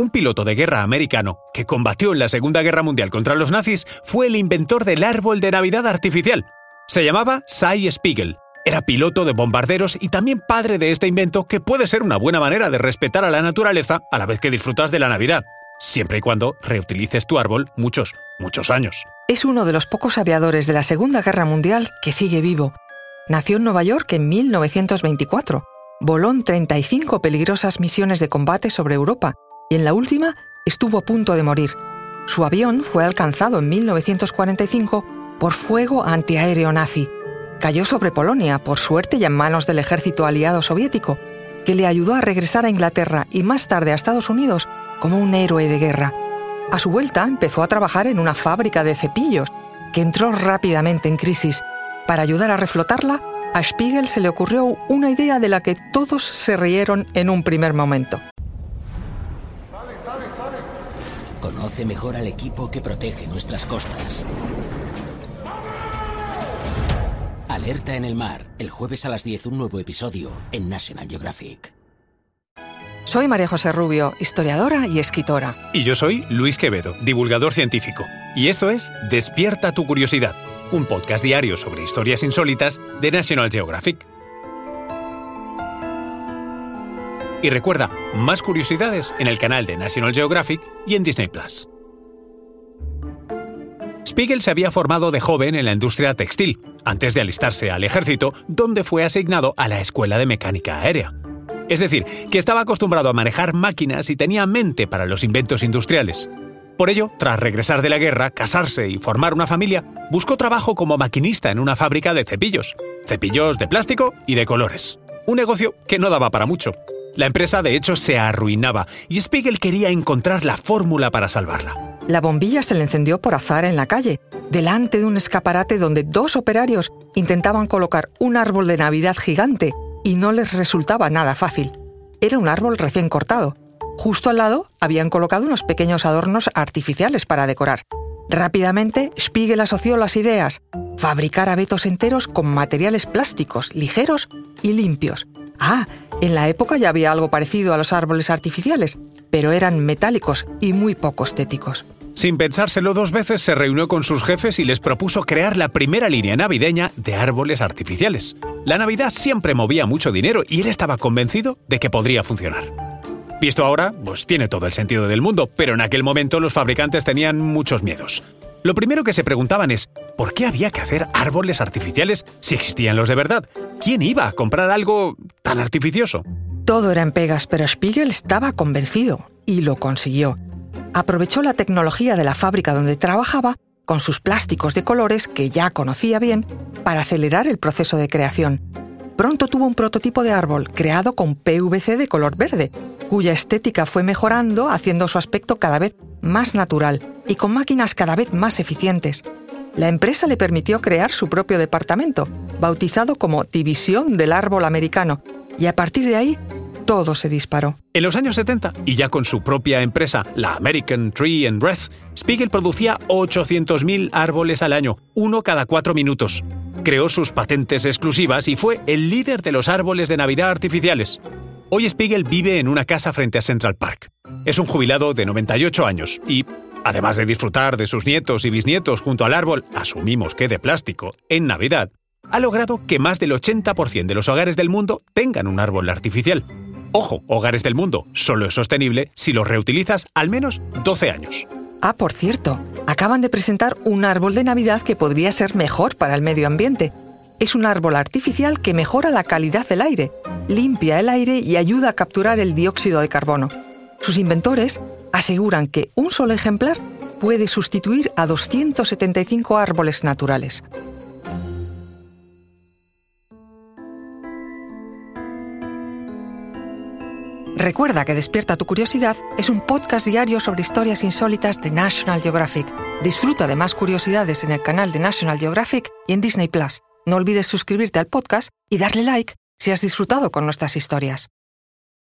Un piloto de guerra americano que combatió en la Segunda Guerra Mundial contra los nazis fue el inventor del árbol de Navidad artificial. Se llamaba Cy Spiegel. Era piloto de bombarderos y también padre de este invento que puede ser una buena manera de respetar a la naturaleza a la vez que disfrutas de la Navidad, siempre y cuando reutilices tu árbol muchos, muchos años. Es uno de los pocos aviadores de la Segunda Guerra Mundial que sigue vivo. Nació en Nueva York en 1924. Voló en 35 peligrosas misiones de combate sobre Europa y en la última estuvo a punto de morir. Su avión fue alcanzado en 1945 por fuego antiaéreo nazi. Cayó sobre Polonia, por suerte ya en manos del ejército aliado soviético, que le ayudó a regresar a Inglaterra y más tarde a Estados Unidos como un héroe de guerra. A su vuelta empezó a trabajar en una fábrica de cepillos, que entró rápidamente en crisis. Para ayudar a reflotarla, a Spiegel se le ocurrió una idea de la que todos se rieron en un primer momento. Conoce mejor al equipo que protege nuestras costas. Alerta en el mar, el jueves a las 10 un nuevo episodio en National Geographic. Soy María José Rubio, historiadora y escritora. Y yo soy Luis Quevedo, divulgador científico. Y esto es Despierta tu curiosidad, un podcast diario sobre historias insólitas de National Geographic. Y recuerda, más curiosidades en el canal de National Geographic y en Disney Plus. Spiegel se había formado de joven en la industria textil, antes de alistarse al ejército, donde fue asignado a la Escuela de Mecánica Aérea. Es decir, que estaba acostumbrado a manejar máquinas y tenía mente para los inventos industriales. Por ello, tras regresar de la guerra, casarse y formar una familia, buscó trabajo como maquinista en una fábrica de cepillos. Cepillos de plástico y de colores. Un negocio que no daba para mucho. La empresa de hecho se arruinaba y Spiegel quería encontrar la fórmula para salvarla. La bombilla se le encendió por azar en la calle, delante de un escaparate donde dos operarios intentaban colocar un árbol de Navidad gigante y no les resultaba nada fácil. Era un árbol recién cortado. Justo al lado habían colocado unos pequeños adornos artificiales para decorar. Rápidamente, Spiegel asoció las ideas. Fabricar abetos enteros con materiales plásticos, ligeros y limpios. Ah, en la época ya había algo parecido a los árboles artificiales, pero eran metálicos y muy poco estéticos. Sin pensárselo dos veces, se reunió con sus jefes y les propuso crear la primera línea navideña de árboles artificiales. La Navidad siempre movía mucho dinero y él estaba convencido de que podría funcionar. Visto ahora, pues tiene todo el sentido del mundo, pero en aquel momento los fabricantes tenían muchos miedos. Lo primero que se preguntaban es, ¿por qué había que hacer árboles artificiales si existían los de verdad? ¿Quién iba a comprar algo tan artificioso? Todo era en pegas, pero Spiegel estaba convencido y lo consiguió. Aprovechó la tecnología de la fábrica donde trabajaba, con sus plásticos de colores que ya conocía bien, para acelerar el proceso de creación. Pronto tuvo un prototipo de árbol creado con PVC de color verde, cuya estética fue mejorando haciendo su aspecto cada vez más natural y con máquinas cada vez más eficientes. La empresa le permitió crear su propio departamento, bautizado como División del Árbol Americano, y a partir de ahí todo se disparó. En los años 70, y ya con su propia empresa, la American Tree and Breath, Spiegel producía 800.000 árboles al año, uno cada cuatro minutos. Creó sus patentes exclusivas y fue el líder de los árboles de Navidad artificiales. Hoy Spiegel vive en una casa frente a Central Park. Es un jubilado de 98 años y, además de disfrutar de sus nietos y bisnietos junto al árbol, asumimos que de plástico, en Navidad, ha logrado que más del 80% de los hogares del mundo tengan un árbol artificial. Ojo, hogares del mundo, solo es sostenible si lo reutilizas al menos 12 años. Ah, por cierto, acaban de presentar un árbol de Navidad que podría ser mejor para el medio ambiente. Es un árbol artificial que mejora la calidad del aire, limpia el aire y ayuda a capturar el dióxido de carbono. Sus inventores aseguran que un solo ejemplar puede sustituir a 275 árboles naturales. Recuerda que Despierta tu Curiosidad es un podcast diario sobre historias insólitas de National Geographic. Disfruta de más curiosidades en el canal de National Geographic y en Disney Plus. No olvides suscribirte al podcast y darle like si has disfrutado con nuestras historias.